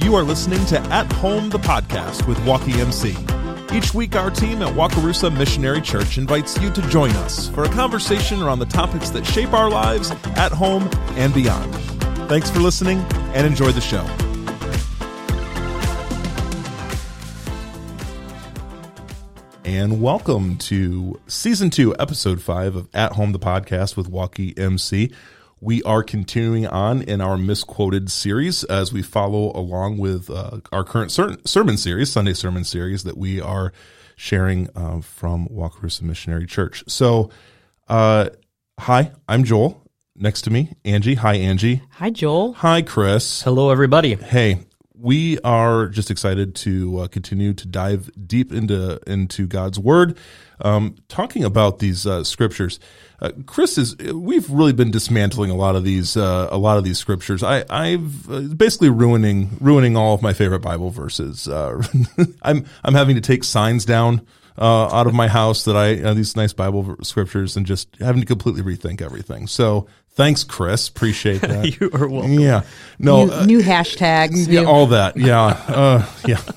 You are listening to At Home, the podcast with Walkie MC. Each week, our team at Wakarusa Missionary Church invites you to join us for a conversation around the topics that shape our lives at home and beyond. Thanks for listening and enjoy the show. And welcome to season two, episode five of At Home, the podcast with Walkie MC. We are continuing on in our misquoted series as we follow along with uh, our current ser- sermon series, Sunday sermon series that we are sharing uh, from Wakarusa Missionary Church. So, uh, hi, I'm Joel. Next to me, Angie. Hi, Angie. Hi, Joel. Hi, Chris. Hello, everybody. Hey, we are just excited to uh, continue to dive deep into into God's Word, um, talking about these uh, scriptures. Uh, Chris is. We've really been dismantling a lot of these uh, a lot of these scriptures. I, I've uh, basically ruining ruining all of my favorite Bible verses. Uh, I'm I'm having to take signs down. out of my house that I these nice Bible scriptures and just having to completely rethink everything. So Thanks, Chris. Appreciate that. you are welcome. Yeah. No. New, uh, new hashtags. Yeah, all that. Yeah. Uh, yeah.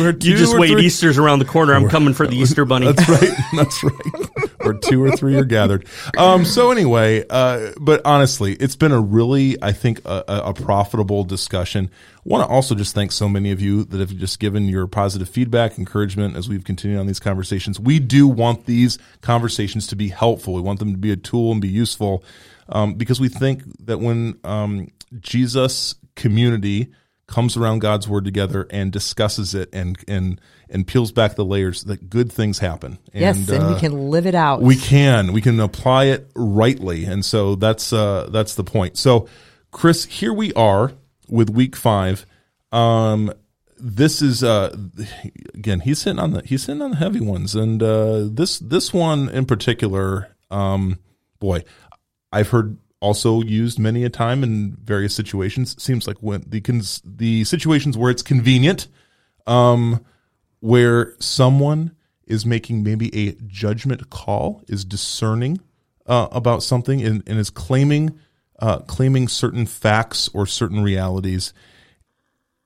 you just wait. Three. Easter's around the corner. I'm coming for the Easter bunny. That's right. That's right. Where two or three are gathered. Um, so anyway, uh, but honestly, it's been a really, I think, a, a profitable discussion. I want to also just thank so many of you that have just given your positive feedback, encouragement as we've continued on these conversations. We do want these conversations to be helpful. We want them to be a tool and be useful um, because we think that when um, Jesus community comes around God's word together and discusses it and and and peels back the layers, that good things happen. And, yes, and uh, we can live it out. We can. We can apply it rightly, and so that's uh, that's the point. So, Chris, here we are with week five. Um, this is uh, again he's hitting on the he's hitting on the heavy ones, and uh, this this one in particular, um, boy, I've heard also used many a time in various situations. Seems like when the cons- the situations where it's convenient, um, where someone is making maybe a judgment call, is discerning uh, about something, and, and is claiming uh, claiming certain facts or certain realities,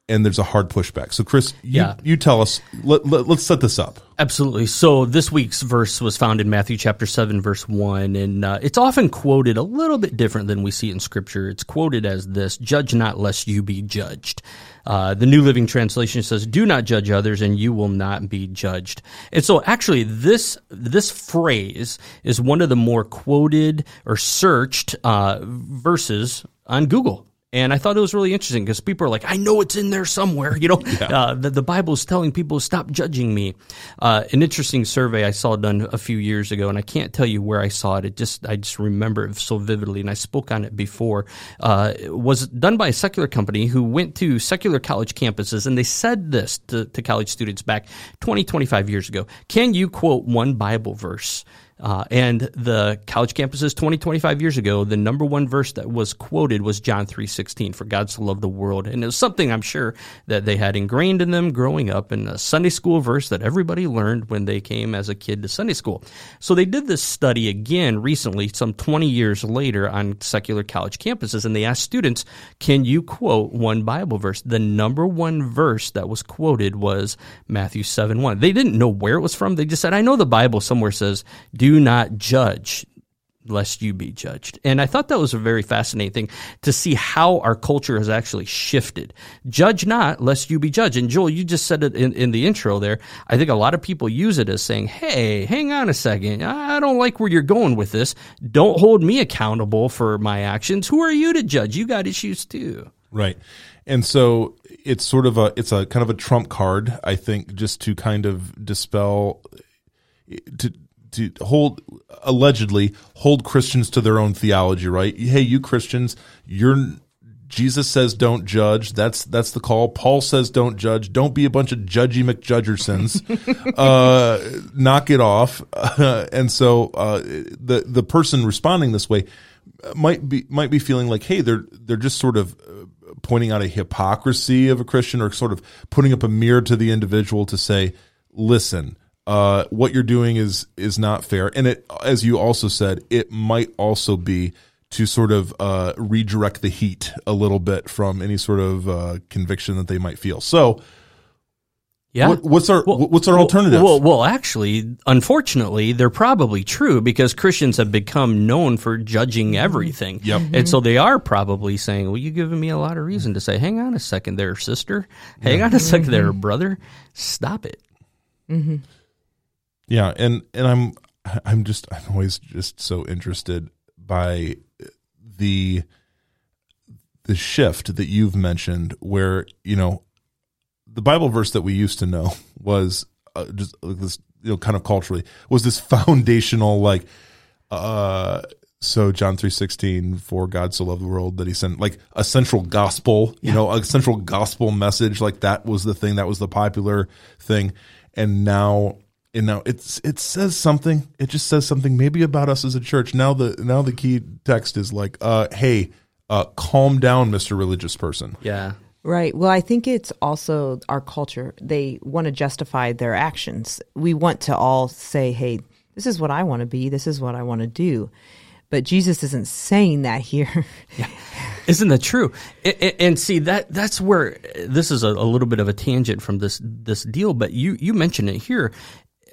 and there's a hard pushback. So, Chris, you, yeah. you tell us. Let, let, let's set this up. Absolutely. So, this week's verse was found in Matthew chapter seven, verse one, and uh, it's often quoted a little bit different than we see in Scripture. It's quoted as this: "Judge not, lest you be judged." Uh, the New Living Translation says, "Do not judge others, and you will not be judged." And so, actually, this this phrase is one of the more quoted or searched uh, verses on Google. And I thought it was really interesting because people are like, I know it's in there somewhere. You know, yeah. uh, the, the Bible is telling people stop judging me. Uh, an interesting survey I saw done a few years ago, and I can't tell you where I saw it. It just I just remember it so vividly, and I spoke on it before. Uh, was done by a secular company who went to secular college campuses, and they said this to, to college students back 20, 25 years ago. Can you quote one Bible verse? Uh, and the college campuses 20, 25 years ago, the number one verse that was quoted was John 3.16, for God so loved the world. And it was something I'm sure that they had ingrained in them growing up in a Sunday school verse that everybody learned when they came as a kid to Sunday school. So they did this study again recently, some 20 years later on secular college campuses, and they asked students, can you quote one Bible verse? The number one verse that was quoted was Matthew 7, 1. They didn't know where it was from. They just said, I know the Bible somewhere says, do do not judge lest you be judged. And I thought that was a very fascinating thing to see how our culture has actually shifted. Judge not lest you be judged. And Joel, you just said it in, in the intro there. I think a lot of people use it as saying, Hey, hang on a second. I don't like where you're going with this. Don't hold me accountable for my actions. Who are you to judge? You got issues too. Right. And so it's sort of a, it's a kind of a trump card, I think, just to kind of dispel to to hold allegedly hold Christians to their own theology, right? Hey, you Christians, you're Jesus says don't judge. That's that's the call. Paul says don't judge. Don't be a bunch of judgy McJudgersons. uh, knock it off. Uh, and so uh, the the person responding this way might be might be feeling like, hey, they're they're just sort of uh, pointing out a hypocrisy of a Christian, or sort of putting up a mirror to the individual to say, listen uh, what you're doing is is not fair. And it, as you also said, it might also be to sort of uh, redirect the heat a little bit from any sort of uh, conviction that they might feel. So, Yeah. what, what's our what's our alternative? Well, well, actually, unfortunately, they're probably true because Christians have become known for judging everything. Yep. And so they are probably saying, well, you're giving me a lot of reason to say, hang on a second there, sister. Hang on a second there, brother. Stop it. Yeah, and and I'm I'm just I'm always just so interested by the the shift that you've mentioned where you know the Bible verse that we used to know was uh, just like this you know kind of culturally was this foundational like uh so John 3:16 for God so loved the world that he sent like a central gospel, you know, a central gospel message like that was the thing that was the popular thing. And now and now it's it says something it just says something maybe about us as a church now the now the key text is like uh hey uh calm down Mr. religious person. Yeah. Right. Well, I think it's also our culture. They want to justify their actions. We want to all say, hey, this is what I want to be. This is what I want to do. But Jesus isn't saying that here. Isn't that true? A- a- And see that that's where this is a, a little bit of a tangent from this this deal. But you you mentioned it here.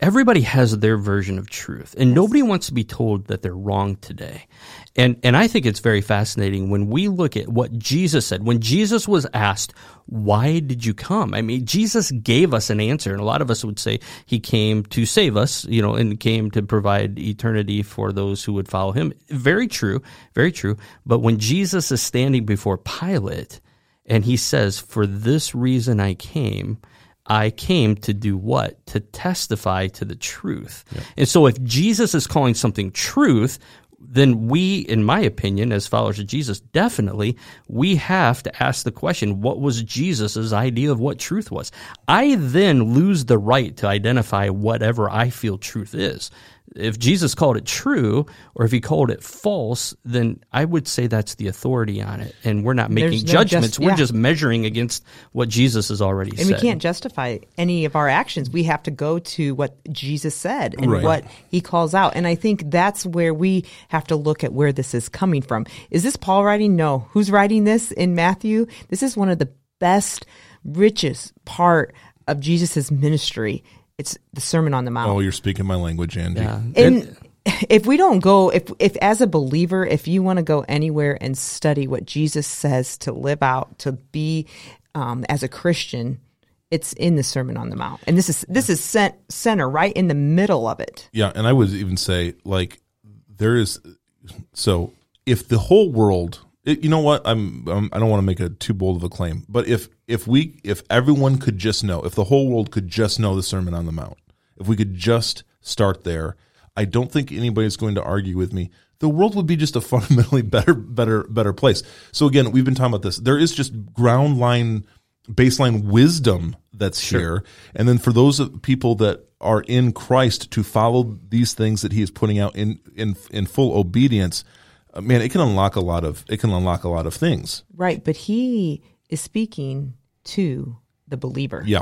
Everybody has their version of truth, and nobody wants to be told that they're wrong today. And and I think it's very fascinating when we look at what Jesus said. When Jesus was asked, "Why did you come?" I mean, Jesus gave us an answer, and a lot of us would say he came to save us, you know, and came to provide eternity for those who would follow him. Very true, very true. But when Jesus is standing before Pilate and he says, "For this reason I came." I came to do what? To testify to the truth. And so if Jesus is calling something truth, then we, in my opinion, as followers of Jesus, definitely we have to ask the question, what was Jesus' idea of what truth was? I then lose the right to identify whatever I feel truth is. If Jesus called it true or if he called it false, then I would say that's the authority on it. And we're not making no judgments. just- we're just measuring against what Jesus has already And said. And we can't justify any of our actions. We have to go to what Jesus said and Right. what he calls out. And I think that's where we have to look at where this is coming from. Is this Paul writing? No. Who's writing this in Matthew? This is one of the best, richest part of Jesus' ministry. It's the Sermon on the Mount. Oh, you're speaking my language, Andy. Yeah. And if we don't go, if if as a believer, if you want to go anywhere and study what Jesus says to live out, to be um, as a Christian, it's in the Sermon on the Mount, and this is this is cent- center right in the middle of it. Yeah, and I would even say like there is so if the whole world, it, you know what? I'm, I'm I don't want to make a too bold of a claim, but if if we if everyone could just know, if the whole world could just know the Sermon on the Mount, if we could just start there, I don't think anybody's going to argue with me. The world would be just a fundamentally better better better place. So again, we've been talking about this. There is just ground line baseline wisdom that's here. And then for those people that are in Christ to follow these things that he is putting out in in in full obedience, man, it can unlock a lot of it can unlock a lot of things. Right, but he is speaking to the believer Yeah.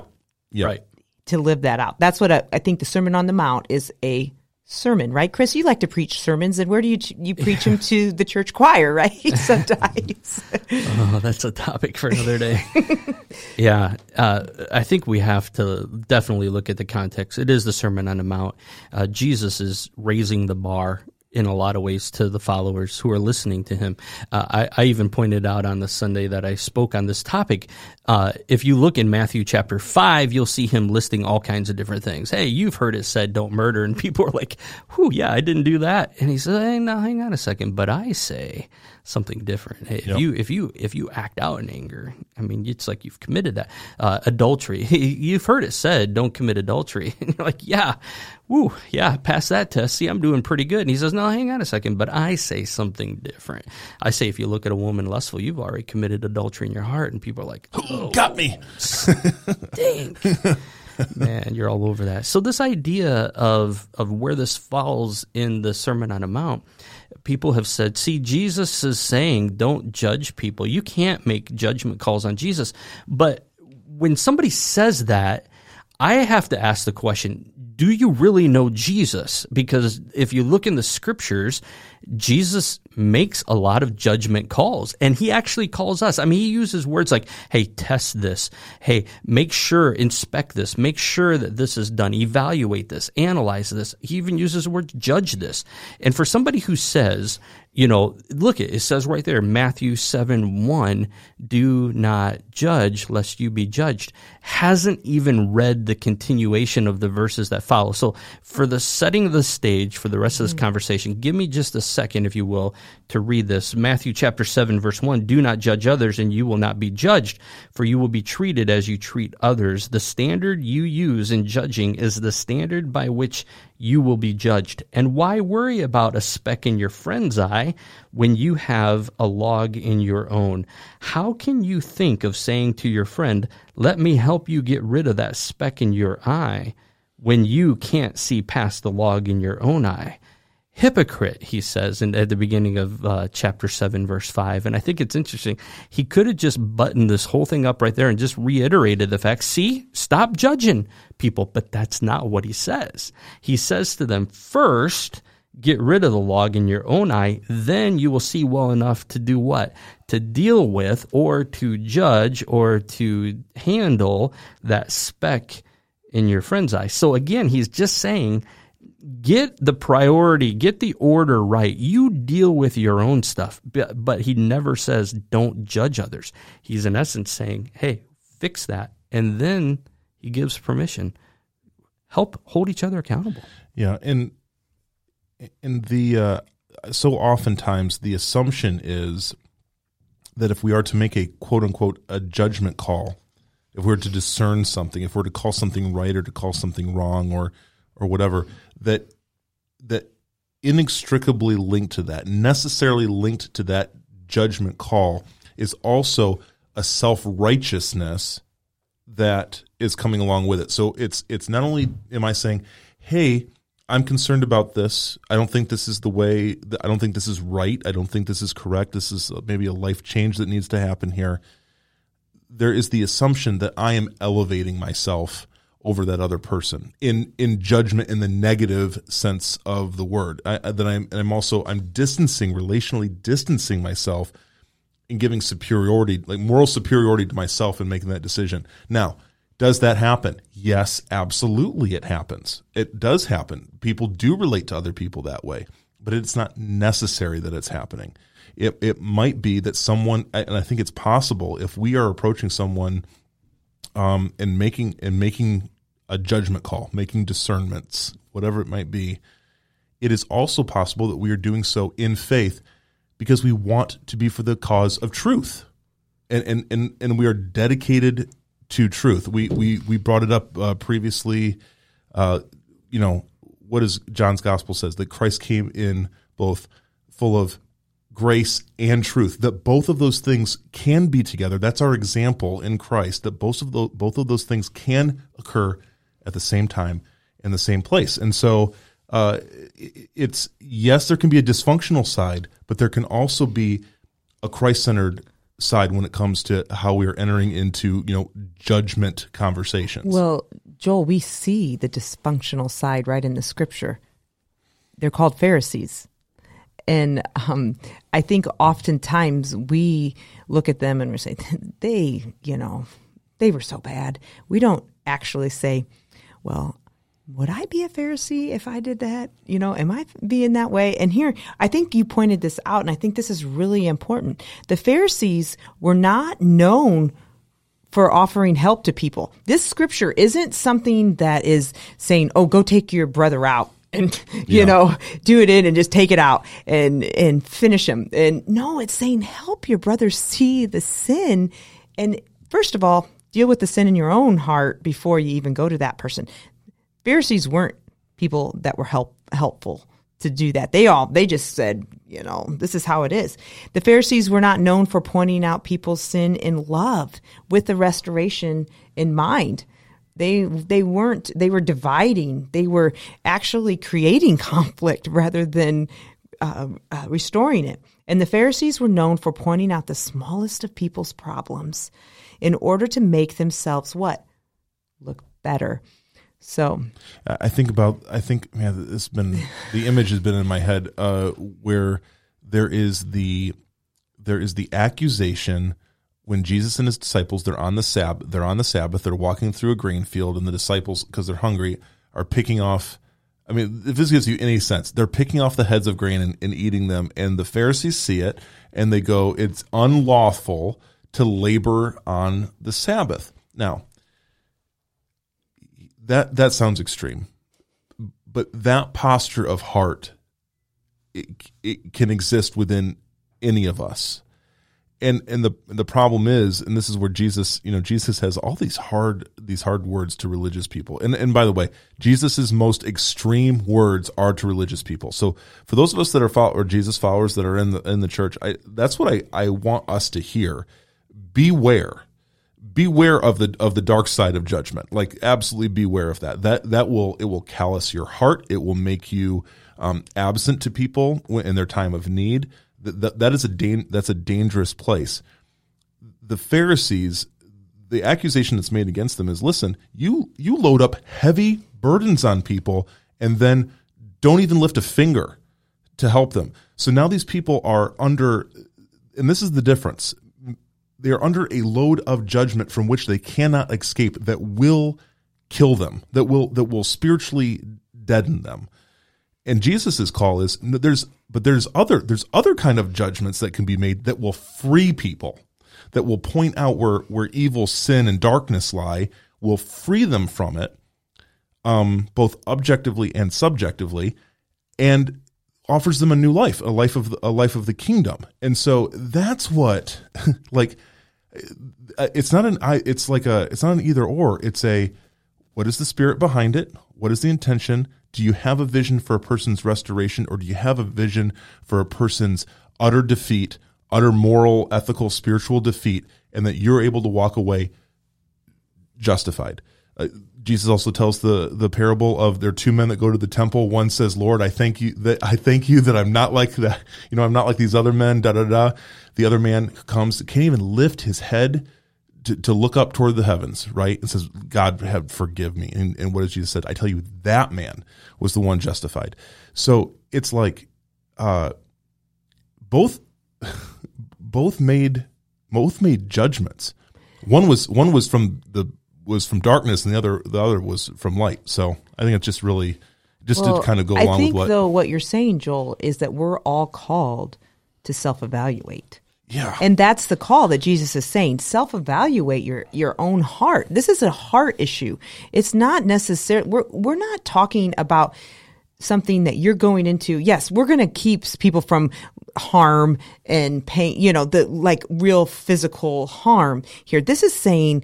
Yeah. Right. to live that out. That's what I, I think the Sermon on the Mount is a sermon, right? Chris, you like to preach sermons, and where do you you preach them to the church choir, right? Sometimes. Oh, that's a topic for another day. yeah, uh, I think we have to definitely look at the context. It is the Sermon on the Mount. Uh, Jesus is raising the bar in a lot of ways to the followers who are listening to him. Uh, I, I even pointed out on the Sunday that I spoke on this topic. Uh, if you look in Matthew chapter 5, you'll see him listing all kinds of different things. Hey, you've heard it said, don't murder. And people are like, whew, yeah, I didn't do that. And he says, hey, now hang on a second. But I say something different. Hey, if you, if you, if you act out in anger, I mean, it's like you've committed that. Uh, adultery. You've heard it said, don't commit adultery. And you're like, yeah, woo, yeah, pass that test. See, I'm doing pretty good. And he says, no, hang on a second. But I say something different. I say, if you look at a woman lustful, you've already committed adultery in your heart. And people are like, oh, Got me. dang. Man, you're all over that. So this idea of of where this falls in the Sermon on the Mount, people have said, see, Jesus is saying, don't judge people. You can't make judgment calls on Jesus. But when somebody says that, I have to ask the question, do you really know Jesus? Because if you look in the scriptures, Jesus makes a lot of judgment calls and he actually calls us. I mean, he uses words like, Hey, test this. Hey, make sure, inspect this, make sure that this is done, evaluate this, analyze this. He even uses the word judge this. And for somebody who says, you know, look, it, it says right there, Matthew 7 1, do not judge lest you be judged, hasn't even read the continuation of the verses that follow. So, for the setting of the stage for the rest of this mm-hmm. conversation, give me just a second, if you will, to read this. Matthew chapter 7, verse 1 Do not judge others, and you will not be judged, for you will be treated as you treat others. The standard you use in judging is the standard by which you will be judged. And why worry about a speck in your friend's eye when you have a log in your own? How can you think of saying to your friend, let me help you get rid of that speck in your eye when you can't see past the log in your own eye? hypocrite, he says in, at the beginning of uh, chapter 7, verse 5. And I think it's interesting. He could have just buttoned this whole thing up right there and just reiterated the fact see, stop judging people. But that's not what he says. He says to them, first, get rid of the log in your own eye, then you will see well enough to do what? To deal with or to judge or to handle that speck in your friend's eye. So again, he's just saying, get the priority, get the order right. You deal with your own stuff. But, he never says don't judge others. He's in essence saying, hey, fix that. And then he gives permission. Help hold each other accountable. Yeah. And, and the, uh, so oftentimes the assumption is that if we are to make a quote unquote a judgment call, if we're to discern something, if we're to call something right or to call something wrong or or whatever, that that inextricably linked to that, necessarily linked to that judgment call, is also a self righteousness that is coming along with it. So it's it's not only am I saying, hey, I'm concerned about this. I don't think this is the way. I don't think this is right. I don't think this is correct. This is maybe a life change that needs to happen here. There is the assumption that I am elevating myself over that other person in in judgment in the negative sense of the word. I, that I'm I'm also I'm distancing relationally distancing myself and giving superiority like moral superiority to myself in making that decision. Now, does that happen? Yes, absolutely it happens. It does happen. People do relate to other people that way, but it's not necessary that it's happening. It it might be that someone and I think it's possible if we are approaching someone um, and making and making a judgment call, making discernments, whatever it might be, it is also possible that we are doing so in faith because we want to be for the cause of truth. And and and, and we are dedicated to truth. We we we brought it up uh, previously uh, you know, what is John's gospel says that Christ came in both full of grace and truth that both of those things can be together that's our example in christ that both of those both of those things can occur at the same time in the same place. And so uh, it's yes, there can be a dysfunctional side, but there can also be a Christ centered side when it comes to how we are entering into you know judgment conversations. Well, Joel, we see the dysfunctional side right in the scripture. They're called Pharisees. And um, I think oftentimes we look at them and we say, they, you know, they were so bad. We don't actually say, well, would I be a Pharisee if I did that? You know, am I being that way? And here, I think you pointed this out, and I think this is really important. The Pharisees were not known for offering help to people. This scripture isn't something that is saying, oh, go take your brother out and you yeah. know do it in and just take it out and and finish him and no it's saying help your brother see the sin and first of all deal with the sin in your own heart before you even go to that person. Pharisees weren't people that were help helpful to do that. They all they just said, you know, this is how it is. The Pharisees were not known for pointing out people's sin in love with the restoration in mind. They they weren't they were dividing. They were actually creating conflict rather than uh, uh, restoring it. And the Pharisees were known for pointing out the smallest of people's problems in order to make themselves what? Look better. So I think about I think man has been the image has been in my head uh, where there is the there is the accusation when Jesus and his disciples they're on the Sabbath they're on the Sabbath they're walking through a grain field and the disciples because they're hungry are picking off I mean if this gives you any sense they're picking off the heads of grain and, and eating them and the Pharisees see it and they go it's unlawful to labor on the Sabbath. Now that that sounds extreme. But that posture of heart it, it can exist within any of us. And and the the problem is and this is where Jesus you know Jesus has all these hard these hard words to religious people. And and by the way Jesus's most extreme words are to religious people. So for those of us that are follow, or Jesus followers that are in the in the church I that's what I I want us to hear. Beware beware of the of the dark side of judgment. Like absolutely beware of that. That that will it will callous your heart. It will make you um, absent to people in their time of need. That, that, that is a dan- that's a dangerous place. The pharisees the accusation that's made against them is listen you you load up heavy burdens on people and then don't even lift a finger to help them. So now these people are under and this is the difference they are under a load of judgment from which they cannot escape that will kill them that will that will spiritually deaden them. And Jesus's call is there's but there's other there's other kind of judgments that can be made that will free people that will point out where where evil sin and darkness lie will free them from it um both objectively and subjectively and offers them a new life a life of the, a life of the kingdom. And so that's what like it's not an it's like a it's not an either or. It's a what is the spirit behind it? What is the intention? Do you have a vision for a person's restoration or do you have a vision for a person's utter defeat utter moral ethical spiritual defeat and that you're able to walk away justified? Uh, Jesus also tells the the parable of there are two men that go to the temple. One says, "Lord, I thank you that I thank you that I'm not like that. You know, I'm not like these other men." Da da da. The other man comes, can't even lift his head to, to look up toward the heavens, right? And says, "God, have forgive me." And, and what does Jesus said? I tell you, that man was the one justified. So it's like, uh, both both made both made judgments. One was one was from the was from darkness, and the other the other was from light. So I think it's just really just to kind of go I along think with what. though what you're saying, Joel, is that we're all called to self-evaluate. yeah, And that's the call that Jesus is saying. Self-evaluate your your own heart. This is a heart issue. It's not necessarily we're we're not talking about something that you're going into. Yes, we're going to keep people from harm and pain, you know, the like real physical harm here. This is saying,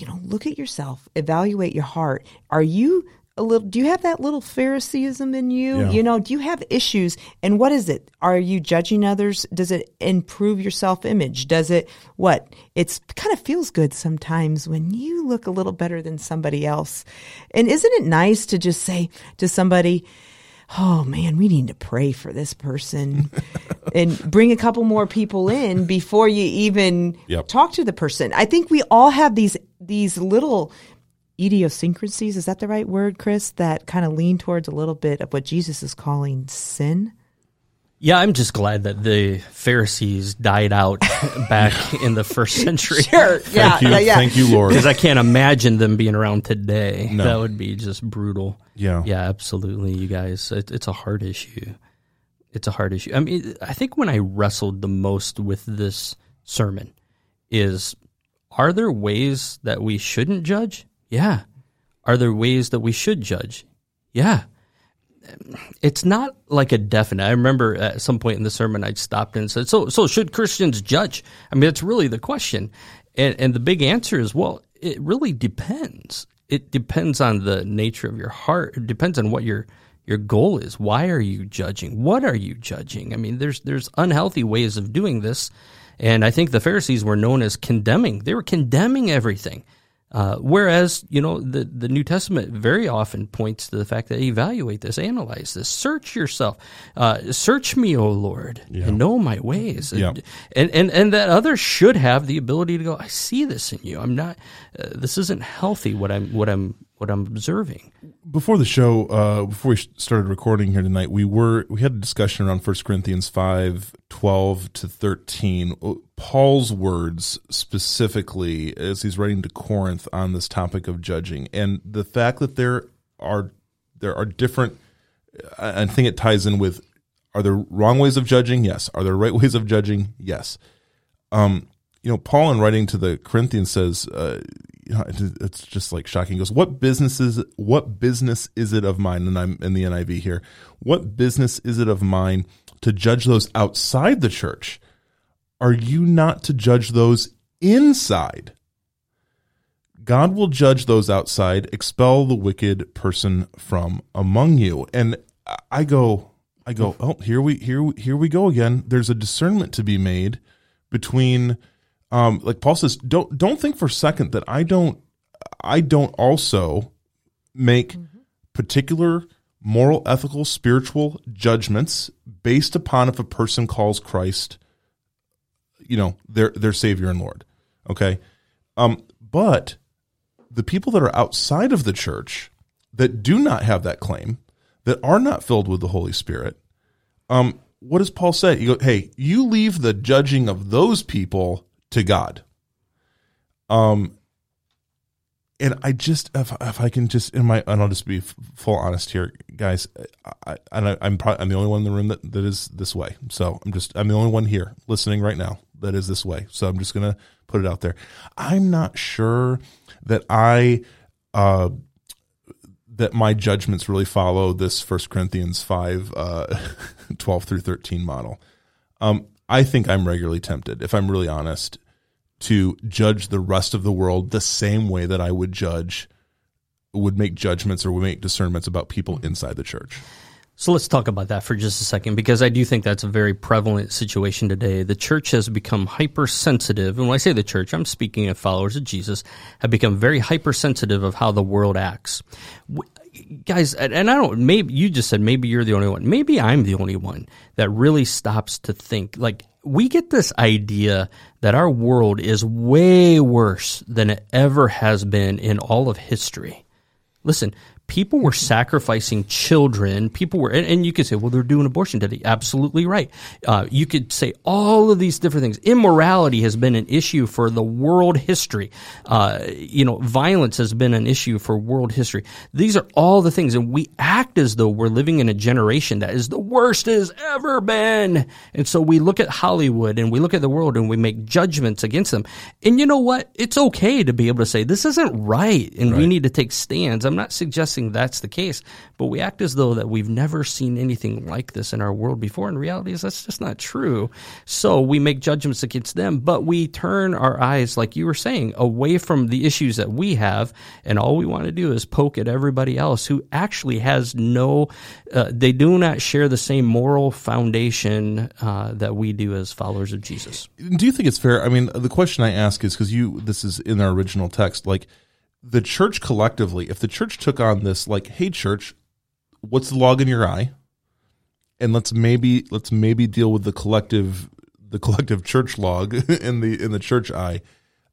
you know, look at yourself, evaluate your heart. Are you a little do you have that little phariseeism in you? Yeah. you know do you have issues? And what is it? Are you judging others? Does it improve your self-image? Does it what? It's kind of feels good sometimes when you look a little better than somebody else. And isn't it nice to just say to somebody oh man we need to pray for this person and bring a couple more people in before you even Yep. talk to the person. I think we all have these these little idiosyncrasies. Is that the right word chris that kind of lean towards a little bit of what jesus is calling sin Yeah, I'm just glad that the Pharisees died out back in the first century. sure thank you, thank you, Lord. Because I can't imagine them being around today. No. That would be just brutal. Yeah. Yeah, absolutely, you guys. It, it's a hard issue. It's a hard issue. I mean, I think when I wrestled the most with this sermon is are there ways that we shouldn't judge? Yeah. Are there ways that we should judge? Yeah. It's not like a definite. I remember at some point in the sermon, I stopped and said, "So, so should Christians judge?" I mean, it's really the question, and and the big answer is, well, it really depends. It depends on the nature of your heart. It depends on what your your goal is. Why are you judging? What are you judging? I mean, there's there's unhealthy ways of doing this, and I think the Pharisees were known as condemning. They were condemning everything. Uh, whereas, you know, the, the New Testament very often points to the fact that evaluate this, analyze this, search yourself, uh, search me, O Lord, and know my ways. Yeah. And, and, and that others should have the ability to go, I see this in you. I'm not, uh, this isn't healthy what I'm, what I'm, what I'm observing. before the show, uh, before we started recording here tonight, we were we had a discussion around 1 Corinthians 5, 12 to 13. Paul's words specifically as he's writing to Corinth on this topic of judging. And the fact that there are there are different I think it ties in with are there wrong ways of judging? Yes. Are there right ways of judging? Yes. Um, you know, Paul in writing to the Corinthians says, uh, it's just like shocking. He goes, what business is what business is it of mine? And I'm in the NIV here. What business is it of mine to judge those outside the church? Are you not to judge those inside? God will judge those outside, expel the wicked person from among you. And I go, I go, oh, here we here here we go again. There's a discernment to be made between, um, like Paul says, don't don't think for a second that I don't I don't also make particular moral, ethical, spiritual judgments based upon if a person calls Christ, you know, their their Savior and Lord. Okay, um, but the people that are outside of the church that do not have that claim, that are not filled with the Holy Spirit, um, what does Paul say? He goes, "Hey, you leave the judging of those people to God." Um, and I just, if, if I can just, in my, and I'll just be full honest here, guys. I, I, I'm probably, I'm the only one in the room that, that is this way. So I'm just, I'm the only one here listening right now that is this way. So I'm just gonna put it out there. I'm not sure that I, uh, that my judgments really follow this First Corinthians 5, uh, 12 through 13 model. Um, I think I'm regularly tempted, if I'm really honest, to judge the rest of the world the same way that I would judge, would make judgments or would make discernments about people inside the church. So let's talk about that for just a second because I do think that's a very prevalent situation today. The church has become hypersensitive. And when I say the church, I'm speaking of followers of Jesus, have become very hypersensitive of how the world acts. Guys, and I don't, maybe you just said maybe you're the only one. Maybe I'm the only one that really stops to think. Like, we get this idea that our world is way worse than it ever has been in all of history. Listen, people were sacrificing children. People were, and, and you could say, well, they're doing abortion today. Absolutely right. Uh, you could say all of these different things. Immorality has been an issue for the world history. Uh, you know, violence has been an issue for world history. These are all the things, and we act as though we're living in a generation that is the worst it has ever been. And so we look at Hollywood and we look at the world and we make judgments against them. And you know what? It's okay to be able to say this isn't right, and we need to take stands. I'm not suggesting that's the case, but we act as though that we've never seen anything like this in our world before. And reality is that's just not true. So we make judgments against them, but we turn our eyes, like you were saying, away from the issues that we have, and all we want to do is poke at everybody else who actually has no, uh, they do not share the same moral foundation uh, that we do as followers of Jesus. Do you think it's fair? I mean, the question I ask is because you, this is in our original text, like the church collectively, if the church took on this, like, hey, church, what's the log in your eye? And let's maybe let's maybe deal with the collective the collective church log in the in the church eye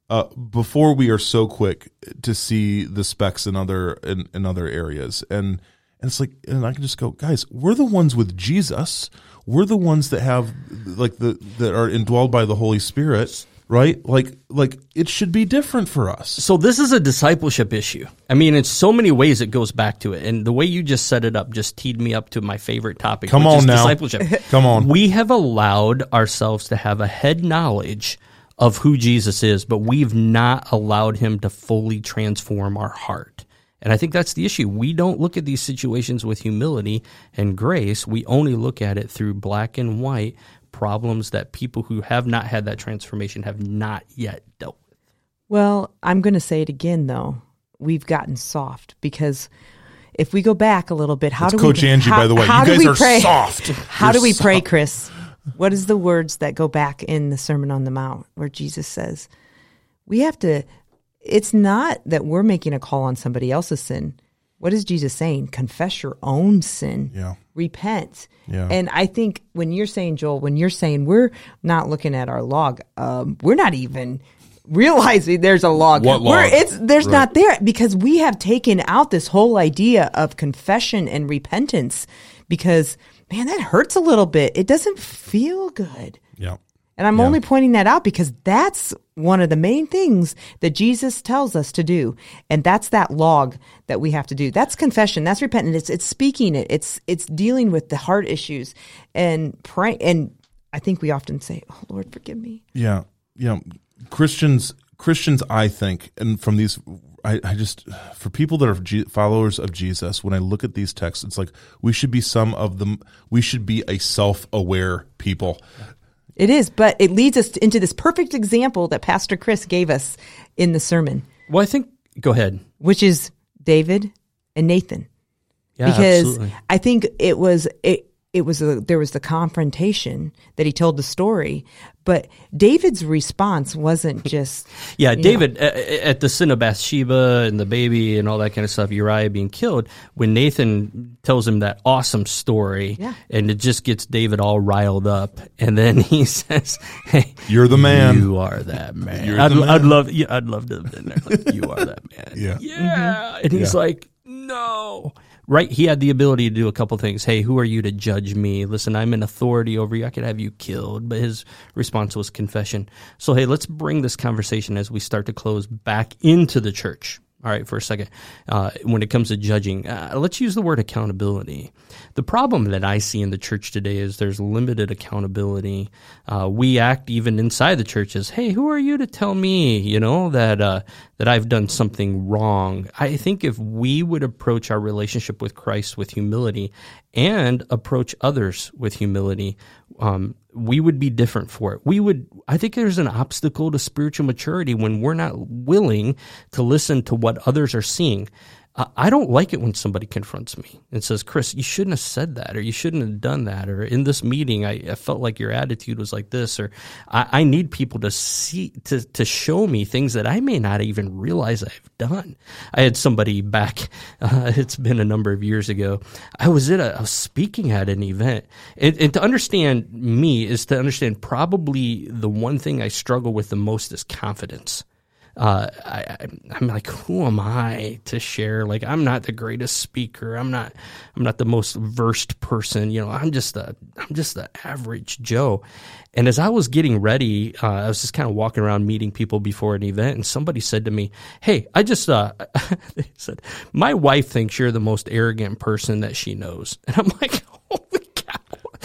uh, before we are so quick to see the specks in other in, in other areas. And and it's like and I can just go guys we're the ones with Jesus. We're the ones that have like the that are indwelled by the Holy Spirit right like like it should be different for us So this is a discipleship issue. I mean, in so many ways it goes back to it. And the way you just set it up just teed me up to my favorite topic, Come which on is now. discipleship. Come on. We have allowed ourselves to have a head knowledge of who Jesus is, but we've not allowed him to fully transform our heart. And I think that's the issue. We don't look at these situations with humility and grace. We only look at it through black and white problems that people who have not had that transformation have not yet dealt with. Well, I'm going to say it again, though. We've gotten soft because if we go back a little bit, how That's do Coach we? Angie, how, by the way. how You do guys we are pray? soft. How You're do we pray. Chris? What is the words that go back in the Sermon on the Mount where Jesus says, "We have to." It's not that we're making a call on somebody else's sin. What is Jesus saying? Confess your own sin. Yeah. Repent. Yeah. And I think when you're saying Joel, when you're saying we're not looking at our log, um, we're not even realizing there's a log. What Where log? it's there's Right. not there because we have taken out this whole idea of confession and repentance because man, that hurts a little bit. It doesn't feel good. Yeah. And I'm only pointing that out because that's one of the main things that Jesus tells us to do. And that's that log that we have to do. That's confession. That's repentance. It's, it's speaking it. It's, it's dealing with the heart issues and pray. And I think we often say, Oh Lord, forgive me. Yeah, yeah. Christians, Christians, I think, and from these, I, I just for people that are G- followers of Jesus, when I look at these texts, it's like we should be some of them. We should be a self-aware people. It is, but it leads us into this perfect example that Pastor Chris gave us in the sermon, Well, I think. Go ahead. which is David and Nathan. Yeah, because absolutely. I think it was it it was a, there was the confrontation that he told the story, but David's response wasn't just Yeah, David a- at the sin of Bathsheba and the baby and all that kind of stuff, Uriah being killed. When Nathan tells him that awesome story, Yeah. and it just gets David all riled up, and then he says, "Hey, You're the man. You are that man. You're I'd, the man. I'd love, yeah, I'd love to have been there. Like, you are that man. Yeah. yeah. And he's Yeah. like, no. Right, he had the ability to do a couple things. Hey, who are you to judge me? Listen, I'm an authority over you. I could have you killed. But his response was confession. So, hey, let's bring this conversation as we start to close back into the church. All right, for a second. Uh, when it comes to judging, uh, let's use the word accountability. The problem that I see in the church today is there's limited accountability. Uh, we act even inside the church as, "Hey, who are you to tell me, you know, that uh, that I've done something wrong?" I think if we would approach our relationship with Christ with humility and approach others with humility, um, we would be different for it. We would. I think there's an obstacle to spiritual maturity when we're not willing to listen to what others are seeing. I- don't like it when somebody confronts me and says, Chris, you shouldn't have said that, or you shouldn't have done that, or in this meeting, I, I felt like your attitude was like this, or I, I need people to see, to, to show me things that I may not even realize I've done. I had somebody back, uh, it's been a number of years ago. I was at a, I was speaking at an event, and, and to understand me is to understand probably the one thing I struggle with the most is confidence uh, I, I'm like, who am I to share? Like, I'm not the greatest speaker. I'm not, I'm not the most versed person. You know, I'm just a, I'm just the average Joe. And as I was getting ready, uh, I was just kind of walking around meeting people before an event, and somebody said to me, "Hey, I just," uh, they said, "My wife thinks you're the most arrogant person that she knows," and I'm like, "Holy cow!"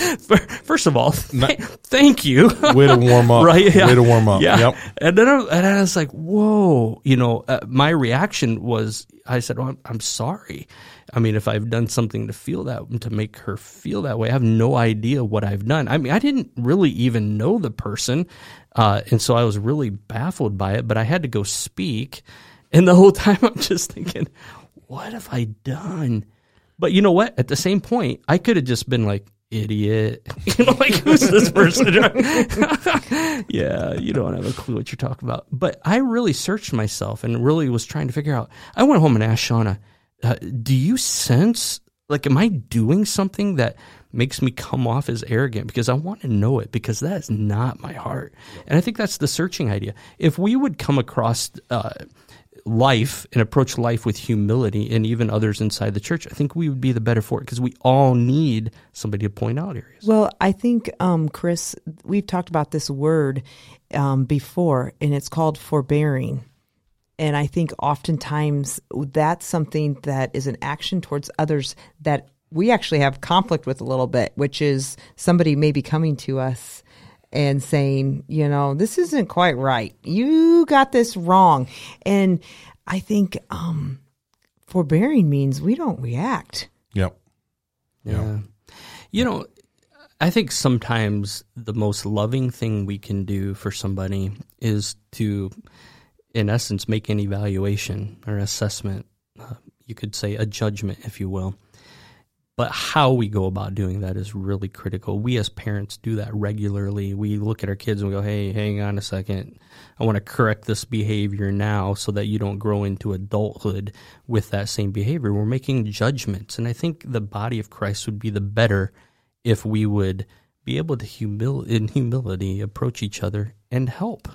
First of all, th- thank you. Way to warm up. right? Yeah. Way to warm up. Yeah. Yep. And then I, and I was like, whoa, you know, uh, my reaction was, I said, well, I'm, I'm sorry. I mean, if I've done something to feel that, to make her feel that way, I have no idea what I've done. I mean, I didn't really even know the person. Uh, and so I was really baffled by it, but I had to go speak. And the whole time I'm just thinking, what have I done? But you know what? At the same point, I could have just been like, idiot. You know, like, who's this person? yeah, you don't have a clue what you're talking about. But I really searched myself and really was trying to figure out. I went home and asked Shauna, uh, do you sense, like, am I doing something that makes me come off as arrogant? Because I want to know it, because that is not my heart. And I think that's the searching idea. If we would come across, uh, life and approach life with humility and even others inside the church, I think we would be the better for it because we all need somebody to point out areas. Well, I think, um, Chris, we've talked about this word um, before, and it's called forbearing. And I think oftentimes that's something that is an action towards others that we actually have conflict with a little bit, which is somebody maybe coming to us and saying, you know, this isn't quite right. You got this wrong. And I think um, forbearing means we don't react. Yep. Yeah. You know, I think sometimes the most loving thing we can do for somebody is to, in essence, make an evaluation or assessment. Uh, you could say a judgment, if you will. But how we go about doing that is really critical. We as parents do that regularly. We look at our kids and we go, hey, hang on a second. I want to correct this behavior now so that you don't grow into adulthood with that same behavior. We're making judgments. And I think the body of Christ would be the better if we would be able to, humil- in humility, approach each other and help.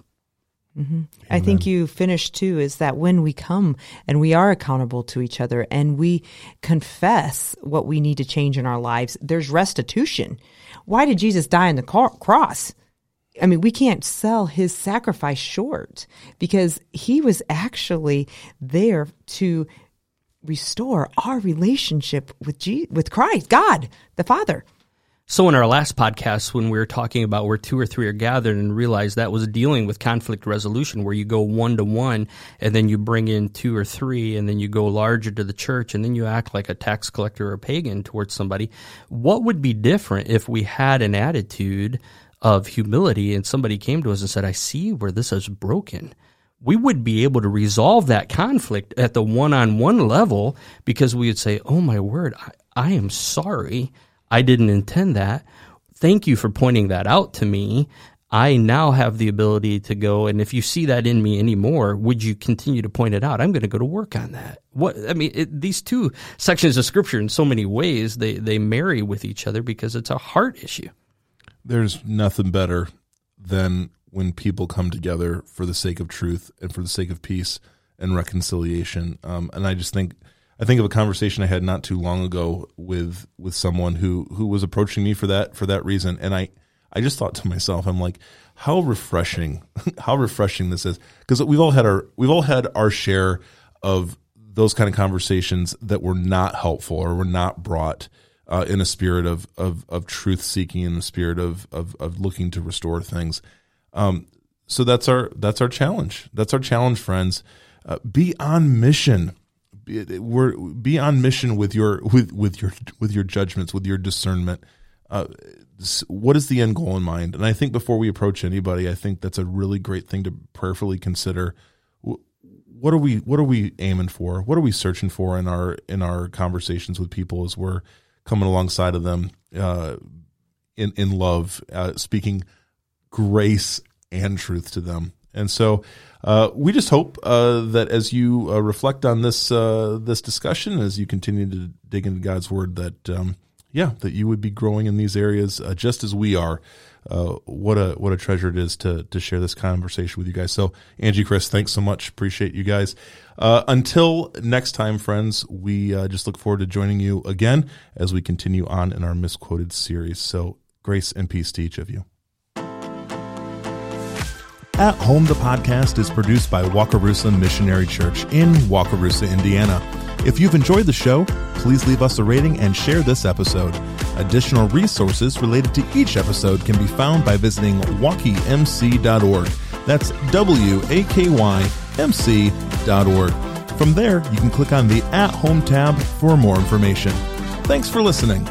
Mm-hmm. I think you finished too is that when we come and we are accountable to each other and we confess what we need to change in our lives, there's restitution. Why did Jesus die on the cro- cross? I mean, we can't sell his sacrifice short because he was actually there to restore our relationship with Je- with Christ, God, the Father. So, in our last podcast, when we were talking about where two or three are gathered and realized that was dealing with conflict resolution, where you go one to one and then you bring in two or three and then you go larger to the church and then you act like a tax collector or a pagan towards somebody. What would be different if we had an attitude of humility and somebody came to us and said, I see where this is broken? we would be able to resolve that conflict at the one on one level because we would say, Oh my word, I, I, am sorry. I didn't intend that. Thank you for pointing that out to me. I now have the ability to go, and if you see that in me anymore, would you continue to point it out? I'm going to go to work on that. What I mean, it, these two sections of scripture, in so many ways, they they marry with each other because it's a heart issue. There's nothing better than when people come together for the sake of truth and for the sake of peace and reconciliation. Um, and I just think I think of a conversation I had not too long ago with with someone who who was approaching me for that for that reason, and I I just thought to myself, I'm like, how refreshing, how refreshing this is, because we've all had our we've all had our share of those kind of conversations that were not helpful or were not brought uh, in a spirit of of, of truth seeking, in the spirit of, of of looking to restore things. Um, so that's our that's our challenge. That's our challenge, friends. Uh, be on mission. Be, we're be on mission with your with with your with your judgments, with your discernment. Uh, what is the end goal in mind? And I think before we approach anybody, I think that's a really great thing to prayerfully consider. What are we What are we aiming for? What are we searching for in our in our conversations with people as we're coming alongside of them uh, in in love, uh, speaking grace and truth to them. And so uh, we just hope uh, that as you uh, reflect on this uh, this discussion, as you continue to dig into God's Word, that um, yeah, that you would be growing in these areas uh, just as we are. Uh, what a what a treasure it is to to share this conversation with you guys. So Angie, Chris, thanks so much. Appreciate you guys. until next time, friends, we just look forward to joining you again as we continue on in our misquoted series. So grace and peace to each of you. At Home, the podcast is produced by Wakarusa Missionary Church in Wakarusa, Indiana. If you've enjoyed the show, please leave us a rating and share this episode. Additional resources related to each episode can be found by visiting wakymc.org. That's W A K Y M C.org. From there, you can click on the At Home tab for more information. Thanks for listening.